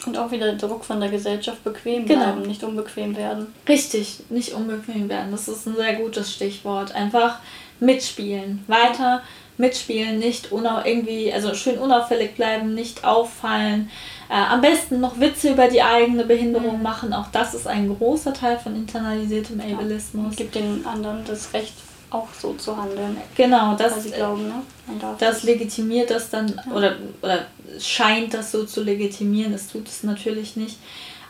und auch wieder Druck von der Gesellschaft bequem genau. bleiben, nicht unbequem werden. Richtig, nicht unbequem werden. Das ist ein sehr gutes Stichwort. Einfach mitspielen. Weiter mitspielen, nicht irgendwie, also schön unauffällig bleiben, nicht auffallen. Äh, am besten noch Witze über die eigene Behinderung mhm. machen. Auch das ist ein großer Teil von internalisiertem Ableismus. Ja, gibt den anderen das Recht, auch so zu handeln. Genau, das, sie glauben, ne? das legitimiert das dann ja. oder, oder scheint das so zu legitimieren. Es tut es natürlich nicht.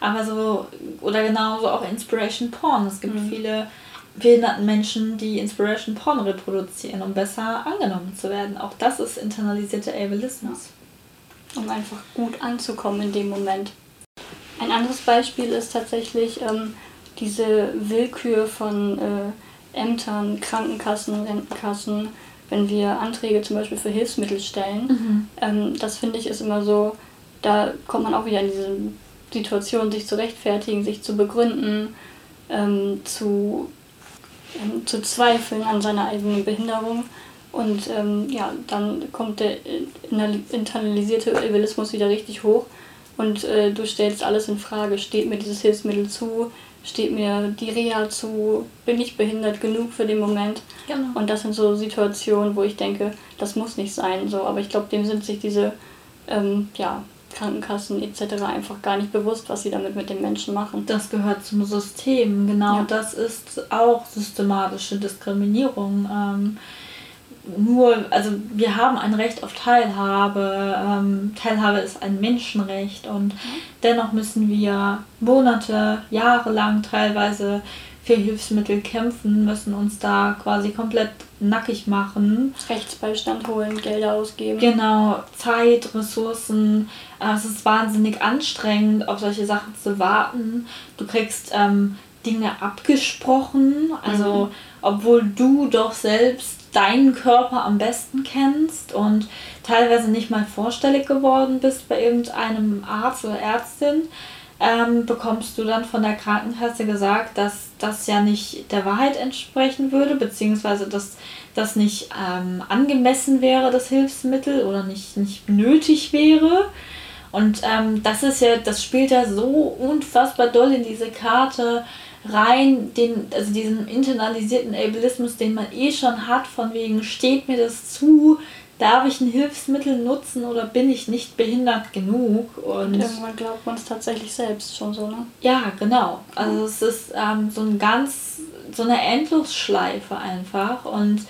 Aber so, oder genauso auch Inspiration Porn. Es gibt mhm. viele behinderten Menschen, die Inspiration Porn reproduzieren, um besser angenommen zu werden. Auch das ist internalisierter Ableismus. Um einfach gut anzukommen in dem Moment. Ein anderes Beispiel ist tatsächlich ähm, diese Willkür von äh, Ämtern, Krankenkassen, Rentenkassen, wenn wir Anträge zum Beispiel für Hilfsmittel stellen. Mhm. Ähm, das finde ich ist immer so, da kommt man auch wieder in diese Situation, sich zu rechtfertigen, sich zu begründen, ähm, zu, ähm, zu zweifeln an seiner eigenen Behinderung. Und ähm, ja, dann kommt der internalisierte Evilismus wieder richtig hoch und äh, du stellst alles in Frage. Steht mir dieses Hilfsmittel zu? steht mir die Reha zu, bin ich behindert genug für den Moment. Genau. Und das sind so Situationen, wo ich denke, das muss nicht sein. So. Aber ich glaube, dem sind sich diese ähm, ja, Krankenkassen etc. einfach gar nicht bewusst, was sie damit mit den Menschen machen. Das gehört zum System, genau. Ja. Das ist auch systematische Diskriminierung. Ähm, nur, also wir haben ein Recht auf Teilhabe. Ähm, Teilhabe ist ein Menschenrecht und mhm. dennoch müssen wir Monate, Jahre lang teilweise für Hilfsmittel kämpfen, müssen uns da quasi komplett nackig machen. Rechtsbeistand holen, Gelder ausgeben. Genau, Zeit, Ressourcen. Äh, es ist wahnsinnig anstrengend, auf solche Sachen zu warten. Du kriegst ähm, Dinge abgesprochen, also mhm. obwohl du doch selbst deinen Körper am besten kennst und teilweise nicht mal vorstellig geworden bist bei irgendeinem Arzt oder Ärztin, ähm, bekommst du dann von der Krankenkasse gesagt, dass das ja nicht der Wahrheit entsprechen würde, beziehungsweise dass das nicht ähm, angemessen wäre, das Hilfsmittel oder nicht, nicht nötig wäre. Und ähm, das ist ja, das spielt ja so unfassbar doll in diese Karte rein, den, also diesen internalisierten Ableismus, den man eh schon hat, von wegen, steht mir das zu, darf ich ein Hilfsmittel nutzen oder bin ich nicht behindert genug? Und, Und irgendwann glaubt man es tatsächlich selbst schon so, ne? Ja, genau. Also es ist ähm, so ein ganz, so eine Endlosschleife einfach und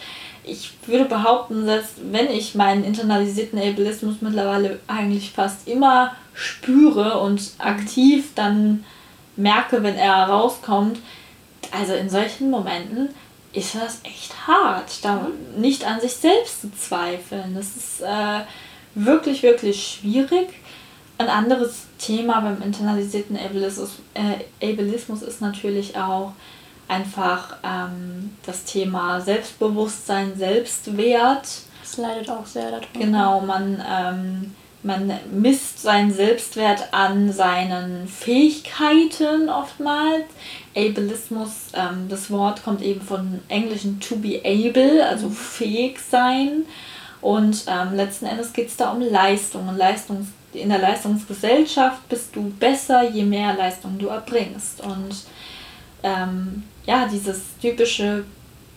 ich würde behaupten, dass wenn ich meinen internalisierten Ableismus mittlerweile eigentlich fast immer spüre und aktiv dann merke, wenn er rauskommt, also in solchen Momenten ist das echt hart, da nicht an sich selbst zu zweifeln. Das ist äh, wirklich, wirklich schwierig. Ein anderes Thema beim internalisierten Ableismus, äh, Ableismus ist natürlich auch einfach ähm, das Thema Selbstbewusstsein, Selbstwert. Das leidet auch sehr darunter. Genau, man ähm, man misst seinen Selbstwert an seinen Fähigkeiten oftmals. Ableismus, ähm, das Wort kommt eben von englischen to be able, also mhm. fähig sein. Und ähm, letzten Endes geht es da um Leistung. Und Leistungs in der Leistungsgesellschaft bist du besser, je mehr Leistung du erbringst. Und ähm, ja, dieses typische,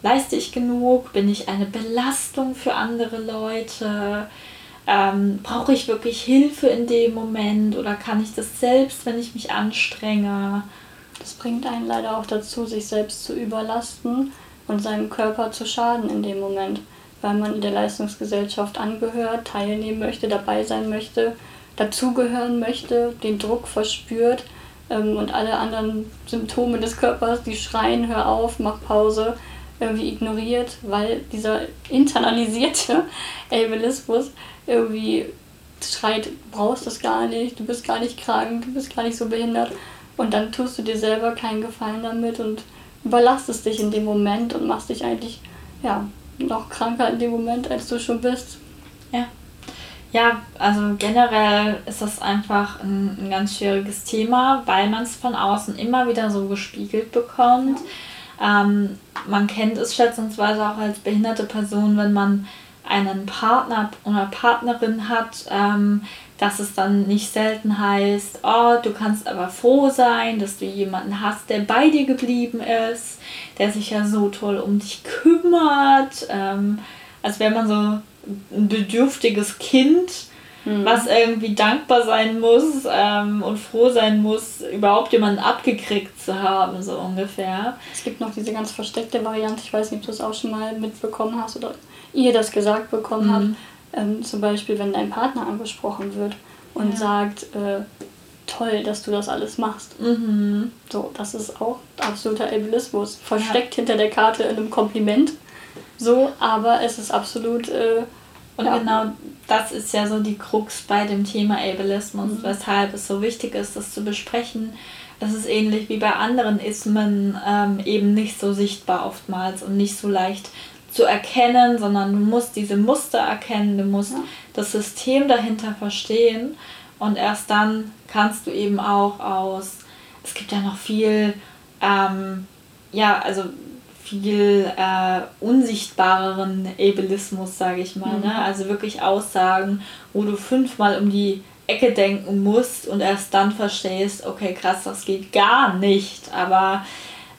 leiste ich genug, bin ich eine Belastung für andere Leute, ähm, brauche ich wirklich Hilfe in dem Moment oder kann ich das selbst, wenn ich mich anstrenge? Das bringt einen leider auch dazu, sich selbst zu überlasten und seinem Körper zu schaden in dem Moment, weil man in der Leistungsgesellschaft angehört, teilnehmen möchte, dabei sein möchte, dazugehören möchte, den Druck verspürt ähm, und alle anderen Symptome des Körpers, die schreien, hör auf, mach Pause, irgendwie ignoriert, weil dieser internalisierte Ableismus irgendwie schreit, brauchst das gar nicht, du bist gar nicht krank, du bist gar nicht so behindert. Und dann tust du dir selber keinen Gefallen damit und überlastest dich in dem Moment und machst dich eigentlich ja, noch kranker in dem Moment, als du schon bist. Ja. Ja, also generell ist das einfach ein, ein ganz schwieriges Thema, weil man es von außen immer wieder so gespiegelt bekommt. Ja. Ähm, man kennt es schätzungsweise auch als behinderte Person, wenn man einen Partner oder Partnerin hat, ähm, dass es dann nicht selten heißt, oh, du kannst aber froh sein, dass du jemanden hast, der bei dir geblieben ist, der sich ja so toll um dich kümmert, ähm, als wäre man so ein bedürftiges Kind, mhm. was irgendwie dankbar sein muss ähm, und froh sein muss, überhaupt jemanden abgekriegt zu haben, so ungefähr. Es gibt noch diese ganz versteckte Variante, ich weiß nicht, ob du es auch schon mal mitbekommen hast oder ihr das gesagt bekommen mhm. habt. Ähm, zum Beispiel, wenn dein Partner angesprochen wird und ja. sagt, äh, toll, dass du das alles machst. Mhm. So, das ist auch absoluter Ableismus. Versteckt ja. hinter der Karte in einem Kompliment. So, aber es ist absolut. Äh, und ja. genau das ist ja so die Krux bei dem Thema Ableismus, mhm. weshalb es so wichtig ist, das zu besprechen. Es ist ähnlich wie bei anderen Ismen ähm, eben nicht so sichtbar oftmals und nicht so leicht zu erkennen, sondern du musst diese Muster erkennen, du musst ja. das System dahinter verstehen und erst dann kannst du eben auch aus, es gibt ja noch viel, ähm, ja, also viel äh, unsichtbareren Ableismus, sage ich mal. Mhm. Ne? Also wirklich Aussagen, wo du fünfmal um die Ecke denken musst und erst dann verstehst, okay, krass, das geht gar nicht. Aber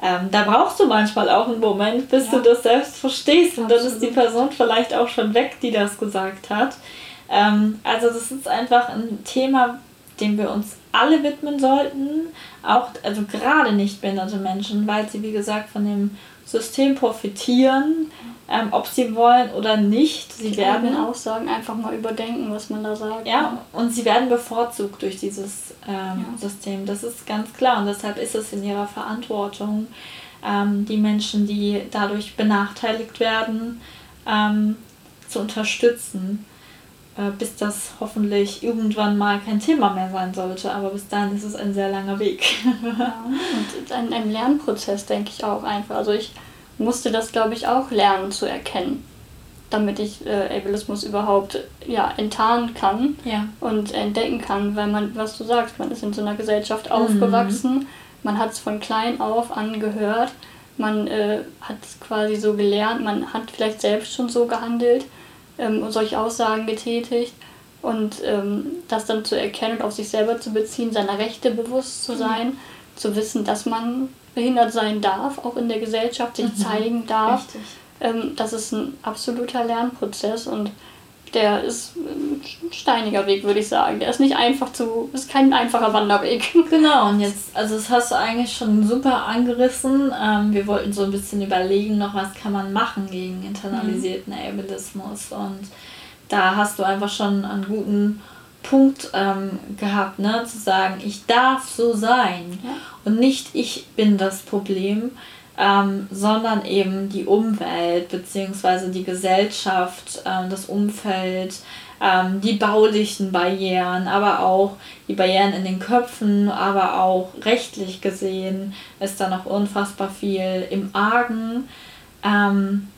ähm, da brauchst du manchmal auch einen Moment, bis ja. du das selbst verstehst. Und Absolut. dann ist die Person vielleicht auch schon weg, die das gesagt hat. Ähm, also das ist einfach ein Thema, dem wir uns alle widmen sollten. Auch, also gerade nicht behinderte Menschen, weil sie, wie gesagt, von dem System profitieren, ähm, ob sie wollen oder nicht. Sie die werden Aussagen einfach mal überdenken, was man da sagt. Ja, und sie werden bevorzugt durch dieses ähm, ja. System. Das ist ganz klar und deshalb ist es in ihrer Verantwortung, ähm, die Menschen, die dadurch benachteiligt werden, ähm, zu unterstützen. Äh, bis das hoffentlich irgendwann mal kein Thema mehr sein sollte. Aber bis dahin ist es ein sehr langer Weg. ja, und ein, ein Lernprozess, denke ich auch einfach. Also ich musste das, glaube ich, auch lernen zu erkennen, damit ich äh, Ableismus überhaupt ja, enttarnen kann ja. und entdecken kann, weil man, was du sagst, man ist in so einer Gesellschaft mhm. aufgewachsen, man hat es von klein auf angehört, man äh, hat es quasi so gelernt, man hat vielleicht selbst schon so gehandelt ähm, solche Aussagen getätigt. Und ähm, das dann zu erkennen und auf sich selber zu beziehen, seiner Rechte bewusst zu sein, mhm. zu wissen, dass man behindert sein darf, auch in der Gesellschaft sich mhm. zeigen darf. Ähm, das ist ein absoluter Lernprozess und der ist ein steiniger Weg, würde ich sagen. Der ist nicht einfach zu, ist kein einfacher Wanderweg. Genau, und jetzt, also das hast du eigentlich schon super angerissen. Ähm, wir wollten so ein bisschen überlegen noch, was kann man machen gegen internalisierten mhm. Ableismus. Und da hast du einfach schon einen guten Punkt ähm, gehabt, ne? zu sagen, ich darf so sein ja. und nicht ich bin das Problem ähm, sondern eben die Umwelt bzw. die Gesellschaft, ähm, das Umfeld, ähm, die baulichen Barrieren, aber auch die Barrieren in den Köpfen, aber auch rechtlich gesehen ist da noch unfassbar viel im Argen. Ähm,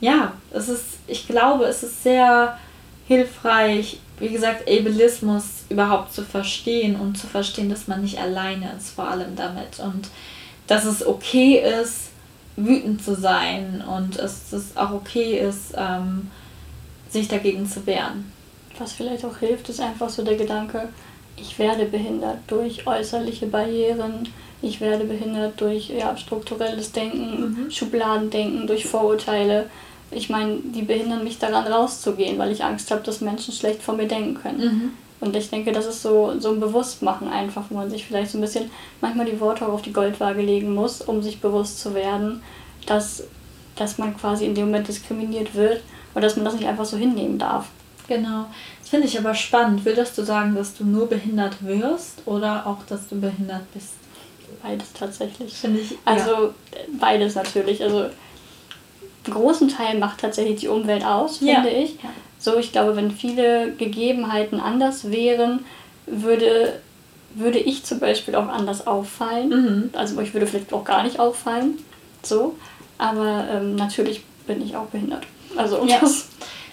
ja, es ist, ich glaube, es ist sehr hilfreich, wie gesagt, Ableismus überhaupt zu verstehen und zu verstehen, dass man nicht alleine ist, vor allem damit. Und dass es okay ist, wütend zu sein und dass es auch okay ist, ähm, sich dagegen zu wehren. Was vielleicht auch hilft, ist einfach so der Gedanke, ich werde behindert durch äußerliche Barrieren, ich werde behindert durch ja, strukturelles Denken, mhm. Schubladendenken, durch Vorurteile. Ich meine, die behindern mich daran rauszugehen, weil ich Angst habe, dass Menschen schlecht von mir denken können. Mhm. Und ich denke, das ist so, so ein Bewusstmachen einfach, wo man sich vielleicht so ein bisschen manchmal die Worte auch auf die Goldwaage legen muss, um sich bewusst zu werden, dass dass man quasi in dem Moment diskriminiert wird und dass man das nicht einfach so hinnehmen darf. Genau. Das finde ich aber spannend. Würdest du sagen, dass du nur behindert wirst oder auch, dass du behindert bist? Beides tatsächlich. Finde ich. Also ja. beides natürlich. Also einen großen Teil macht tatsächlich die Umwelt aus, finde ja. ich. So, ich glaube, wenn viele Gegebenheiten anders wären, würde, würde ich zum Beispiel auch anders auffallen. Mhm. Also ich würde vielleicht auch gar nicht auffallen. So. Aber ähm, natürlich bin ich auch behindert. Also ja. das.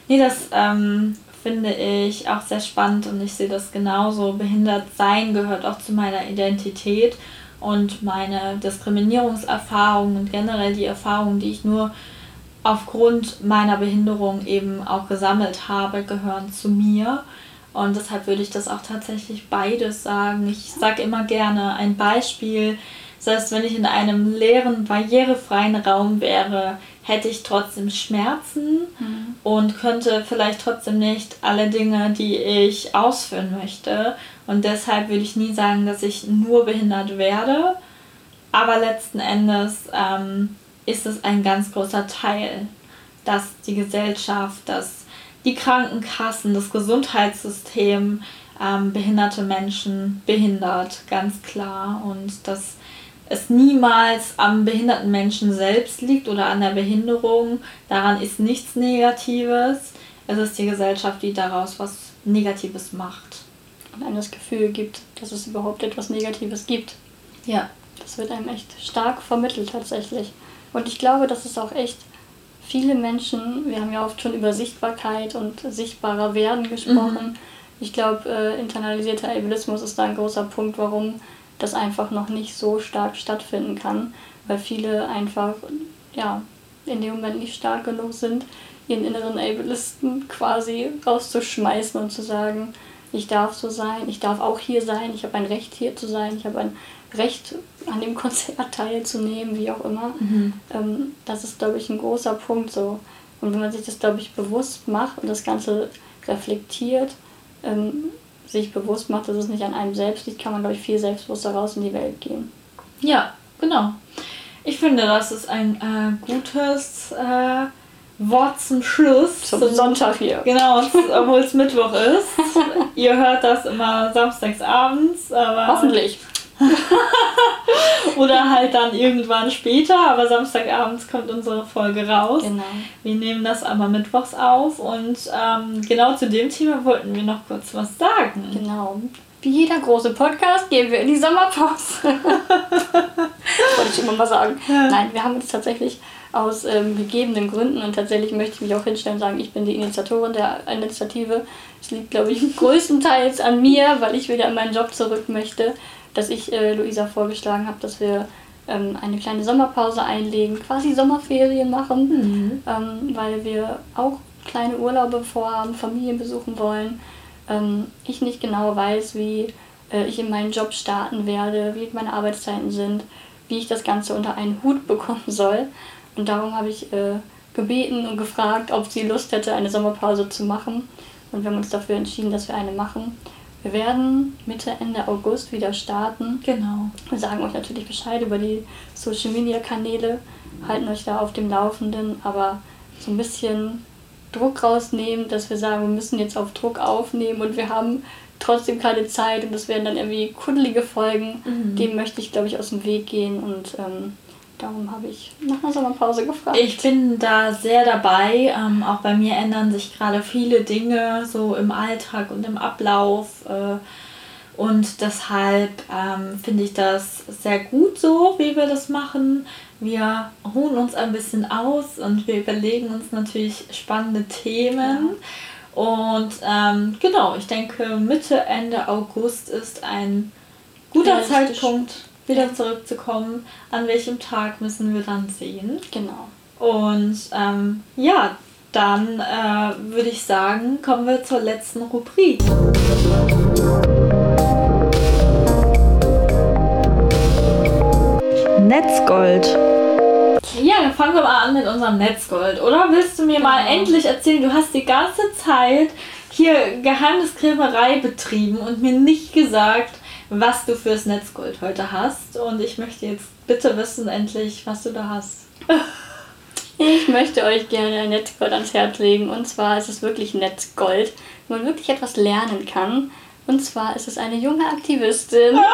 Nee, das ähm, finde ich auch sehr spannend und ich sehe das genauso. Behindert sein gehört auch zu meiner Identität und meine Diskriminierungserfahrungen und generell die Erfahrungen, die ich nur aufgrund meiner Behinderung eben auch gesammelt habe, gehören zu mir. Und deshalb würde ich das auch tatsächlich beides sagen. Ich sage immer gerne ein Beispiel. Selbst wenn ich in einem leeren, barrierefreien Raum wäre, hätte ich trotzdem Schmerzen mhm. und könnte vielleicht trotzdem nicht alle Dinge, die ich ausführen möchte. Und deshalb würde ich nie sagen, dass ich nur behindert werde. Aber letzten Endes ähm, ist es ein ganz großer Teil, dass die Gesellschaft, dass die Krankenkassen, das Gesundheitssystem ähm, behinderte Menschen behindert, ganz klar. Und dass es niemals am behinderten Menschen selbst liegt oder an der Behinderung. Daran ist nichts Negatives. Es ist die Gesellschaft, die daraus was Negatives macht. Und einem das Gefühl gibt, dass es überhaupt etwas Negatives gibt. Ja. Das wird einem echt stark vermittelt tatsächlich. Und ich glaube, dass es auch echt viele Menschen, wir haben ja oft schon über Sichtbarkeit und sichtbarer werden gesprochen. Mhm. Ich glaube, äh, internalisierter Ableismus ist da ein großer Punkt, warum das einfach noch nicht so stark stattfinden kann, weil viele einfach ja, in dem Moment nicht stark genug sind, ihren inneren Ableisten quasi rauszuschmeißen und zu sagen, ich darf so sein, ich darf auch hier sein, ich habe ein Recht hier zu sein, ich habe ein Recht an dem Konzert teilzunehmen, wie auch immer. Mhm. Ähm, das ist, glaube ich, ein großer Punkt so. Und wenn man sich das, glaube ich, bewusst macht und das Ganze reflektiert, ähm, sich bewusst macht, dass es nicht an einem selbst liegt, kann man, glaube ich, viel selbstbewusster raus in die Welt gehen. Ja, genau. Ich finde, das ist ein äh, gutes äh, Wort zum Schluss. Zum, zum Sonntag hier. Genau, obwohl es Mittwoch ist. Ihr hört das immer samstags abends. Aber Hoffentlich. Oder halt dann irgendwann später, aber Samstagabends kommt unsere Folge raus. Genau. Wir nehmen das aber mittwochs auf und ähm, genau zu dem Thema wollten wir noch kurz was sagen. Genau. Wie jeder große Podcast gehen wir in die Sommerpause. Wollte ich immer mal sagen. Ja. Nein, wir haben uns tatsächlich aus ähm, gegebenen Gründen und tatsächlich möchte ich mich auch hinstellen und sagen, ich bin die Initiatorin der Initiative. Es liegt, glaube ich, größtenteils an mir, weil ich wieder in meinen Job zurück möchte dass ich äh, Luisa vorgeschlagen habe, dass wir ähm, eine kleine Sommerpause einlegen, quasi Sommerferien machen, mhm. ähm, weil wir auch kleine Urlaube vorhaben, Familien besuchen wollen. Ähm, ich nicht genau weiß, wie äh, ich in meinen Job starten werde, wie meine Arbeitszeiten sind, wie ich das Ganze unter einen Hut bekommen soll. Und darum habe ich äh, gebeten und gefragt, ob sie Lust hätte, eine Sommerpause zu machen. Und wir haben uns dafür entschieden, dass wir eine machen. Wir werden Mitte, Ende August wieder starten. Genau. Wir sagen euch natürlich Bescheid über die Social Media Kanäle, halten euch da auf dem Laufenden, aber so ein bisschen Druck rausnehmen, dass wir sagen, wir müssen jetzt auf Druck aufnehmen und wir haben trotzdem keine Zeit und das werden dann irgendwie kuddelige Folgen. Mhm. Dem möchte ich, glaube ich, aus dem Weg gehen und ähm, Darum habe ich nach einer Sommerpause gefragt. Ich bin da sehr dabei. Ähm, auch bei mir ändern sich gerade viele Dinge so im Alltag und im Ablauf. Äh, und deshalb ähm, finde ich das sehr gut so, wie wir das machen. Wir ruhen uns ein bisschen aus und wir überlegen uns natürlich spannende Themen. Ja. Und ähm, genau, ich denke, Mitte, Ende August ist ein guter Zeitpunkt wieder zurückzukommen. An welchem Tag müssen wir dann sehen? Genau. Und ähm, ja, dann äh, würde ich sagen, kommen wir zur letzten Rubrik. Netzgold. Ja, dann fangen wir mal an mit unserem Netzgold, oder? Willst du mir genau. mal endlich erzählen, du hast die ganze Zeit hier Geheimniskrämerei betrieben und mir nicht gesagt, was du fürs Netzgold heute hast. Und ich möchte jetzt bitte wissen, endlich, was du da hast. Ich möchte euch gerne Netzgold ans Herz legen. Und zwar ist es wirklich Netzgold, wo man wirklich etwas lernen kann. Und zwar ist es eine junge Aktivistin.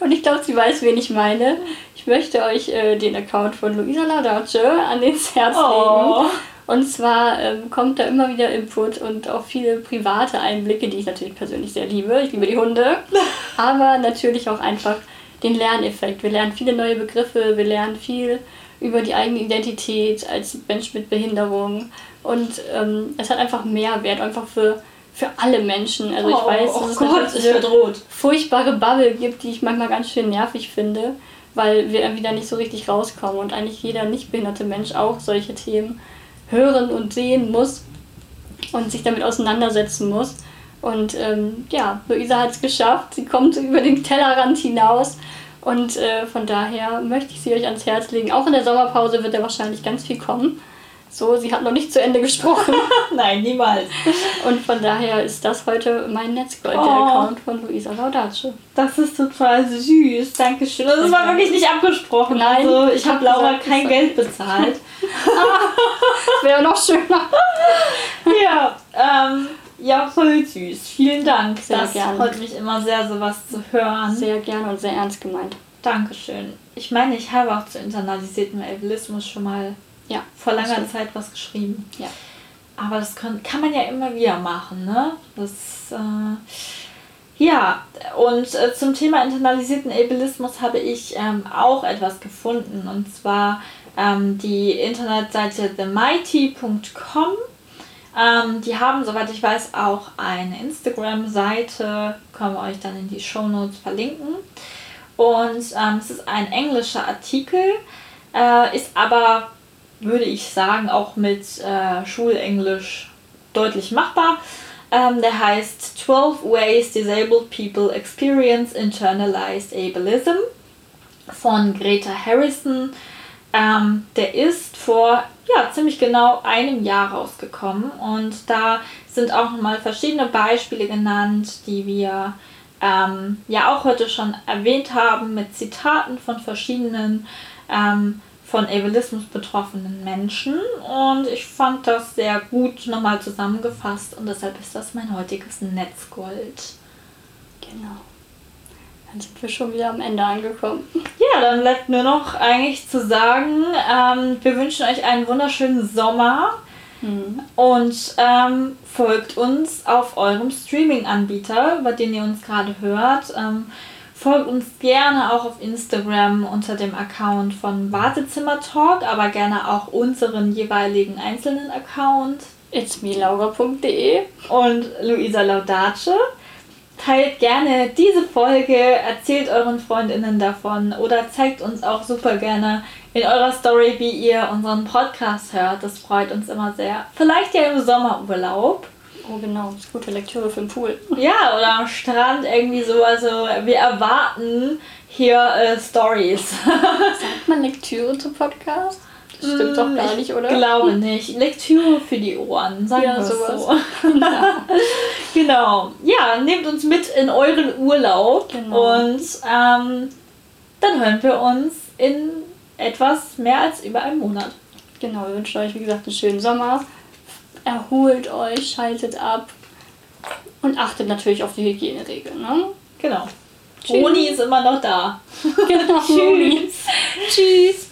Und ich glaube, sie weiß, wen ich meine. Ich möchte euch äh, den Account von Luisa Laudace an ins Herz Oh. legen. Und zwar ähm, kommt da immer wieder Input und auch viele private Einblicke, die ich natürlich persönlich sehr liebe. Ich liebe die Hunde. Aber natürlich auch einfach den Lerneffekt. Wir lernen viele neue Begriffe, wir lernen viel über die eigene Identität als Mensch mit Behinderung. Und ähm, es hat einfach Mehrwert, einfach für, für alle Menschen. Also ich oh, weiß, oh dass es Gott, werde rot. furchtbare Bubble gibt, die ich manchmal ganz schön nervig finde, weil wir irgendwie da nicht so richtig rauskommen und eigentlich jeder nicht behinderte Mensch auch solche Themen hören und sehen muss und sich damit auseinandersetzen muss. Und ähm, ja, Luisa hat es geschafft. Sie kommt über den Tellerrand hinaus. Und äh, von daher möchte ich sie euch ans Herz legen. Auch in der Sommerpause wird da wahrscheinlich ganz viel kommen. So, sie hat noch nicht zu Ende gesprochen. Nein, niemals. Und von daher ist das heute mein Netzgold, der Oh. Von Luisa Laudace. Das ist total süß. Dankeschön. Das war wirklich nicht abgesprochen. Nein, also, ich habe hab Laura gesagt, kein Geld bezahlt. Wäre noch schöner. ja, ähm, ja, voll süß. Vielen Dank. Sehr das gerne. freut mich immer sehr, sowas zu hören. Sehr gerne und sehr ernst gemeint. Dankeschön. Ich meine, ich habe auch zu internalisiertem Ableismus schon mal Ja. vor langer stimmt. Zeit was geschrieben. Ja. Aber das kann, kann man ja immer wieder machen, ne? Das, äh, ja, und äh, zum Thema internalisierten Ableismus habe ich ähm, auch etwas gefunden. Und zwar ähm, die Internetseite themighty.com. Ähm, die haben, soweit ich weiß, auch eine Instagram-Seite. Können wir euch dann in die Shownotes verlinken. Und ähm, es ist ein englischer Artikel, äh, ist aber, würde ich sagen, auch mit äh, Schulenglisch deutlich machbar. Ähm, der heißt 12 Ways Disabled People Experience Internalized Ableism von Greta Harrison. Ähm, der ist vor ja, ziemlich genau einem Jahr rausgekommen und da sind auch nochmal verschiedene Beispiele genannt, die wir ähm, ja auch heute schon erwähnt haben mit Zitaten von verschiedenen ähm, von Ableismus betroffenen Menschen und ich fand das sehr gut nochmal zusammengefasst und deshalb ist das mein heutiges Netzgold. Genau. Dann sind wir schon wieder am Ende angekommen. Ja, dann bleibt nur noch eigentlich zu sagen, ähm, wir wünschen euch einen wunderschönen Sommer Hm. und ähm, folgt uns auf eurem Streaming-Anbieter, über den ihr uns gerade hört. Ähm, folgt uns gerne auch auf Instagram unter dem Account von Wartezimmer Talk, aber gerne auch unseren jeweiligen einzelnen Account It's me, laura.de. und Luisa Laudace. Teilt gerne diese Folge, erzählt euren Freundinnen davon oder zeigt uns auch super gerne in eurer Story, wie ihr unseren Podcast hört. Das freut uns immer sehr. Vielleicht ja im Sommerurlaub. Oh genau, das ist gute Lektüre für den Pool. Ja, oder am Strand irgendwie so. Also wir erwarten hier äh, Stories. Sagt man Lektüre zu Podcast? Das stimmt doch gar nicht, oder? Ich glaube nicht. Lektüre für die Ohren, sagen Ja, wir sowas. so. genau. Ja, nehmt uns mit in euren Urlaub Genau. und ähm, dann hören wir uns in etwas mehr als über einem Monat. Genau, wir wünschen euch, wie gesagt, einen schönen Sommer. Erholt euch, schaltet ab und achtet natürlich auf die Hygieneregeln. Ne? Genau. Tschüss. Roni ist immer noch da. Genau. Tschüss. Tschüss.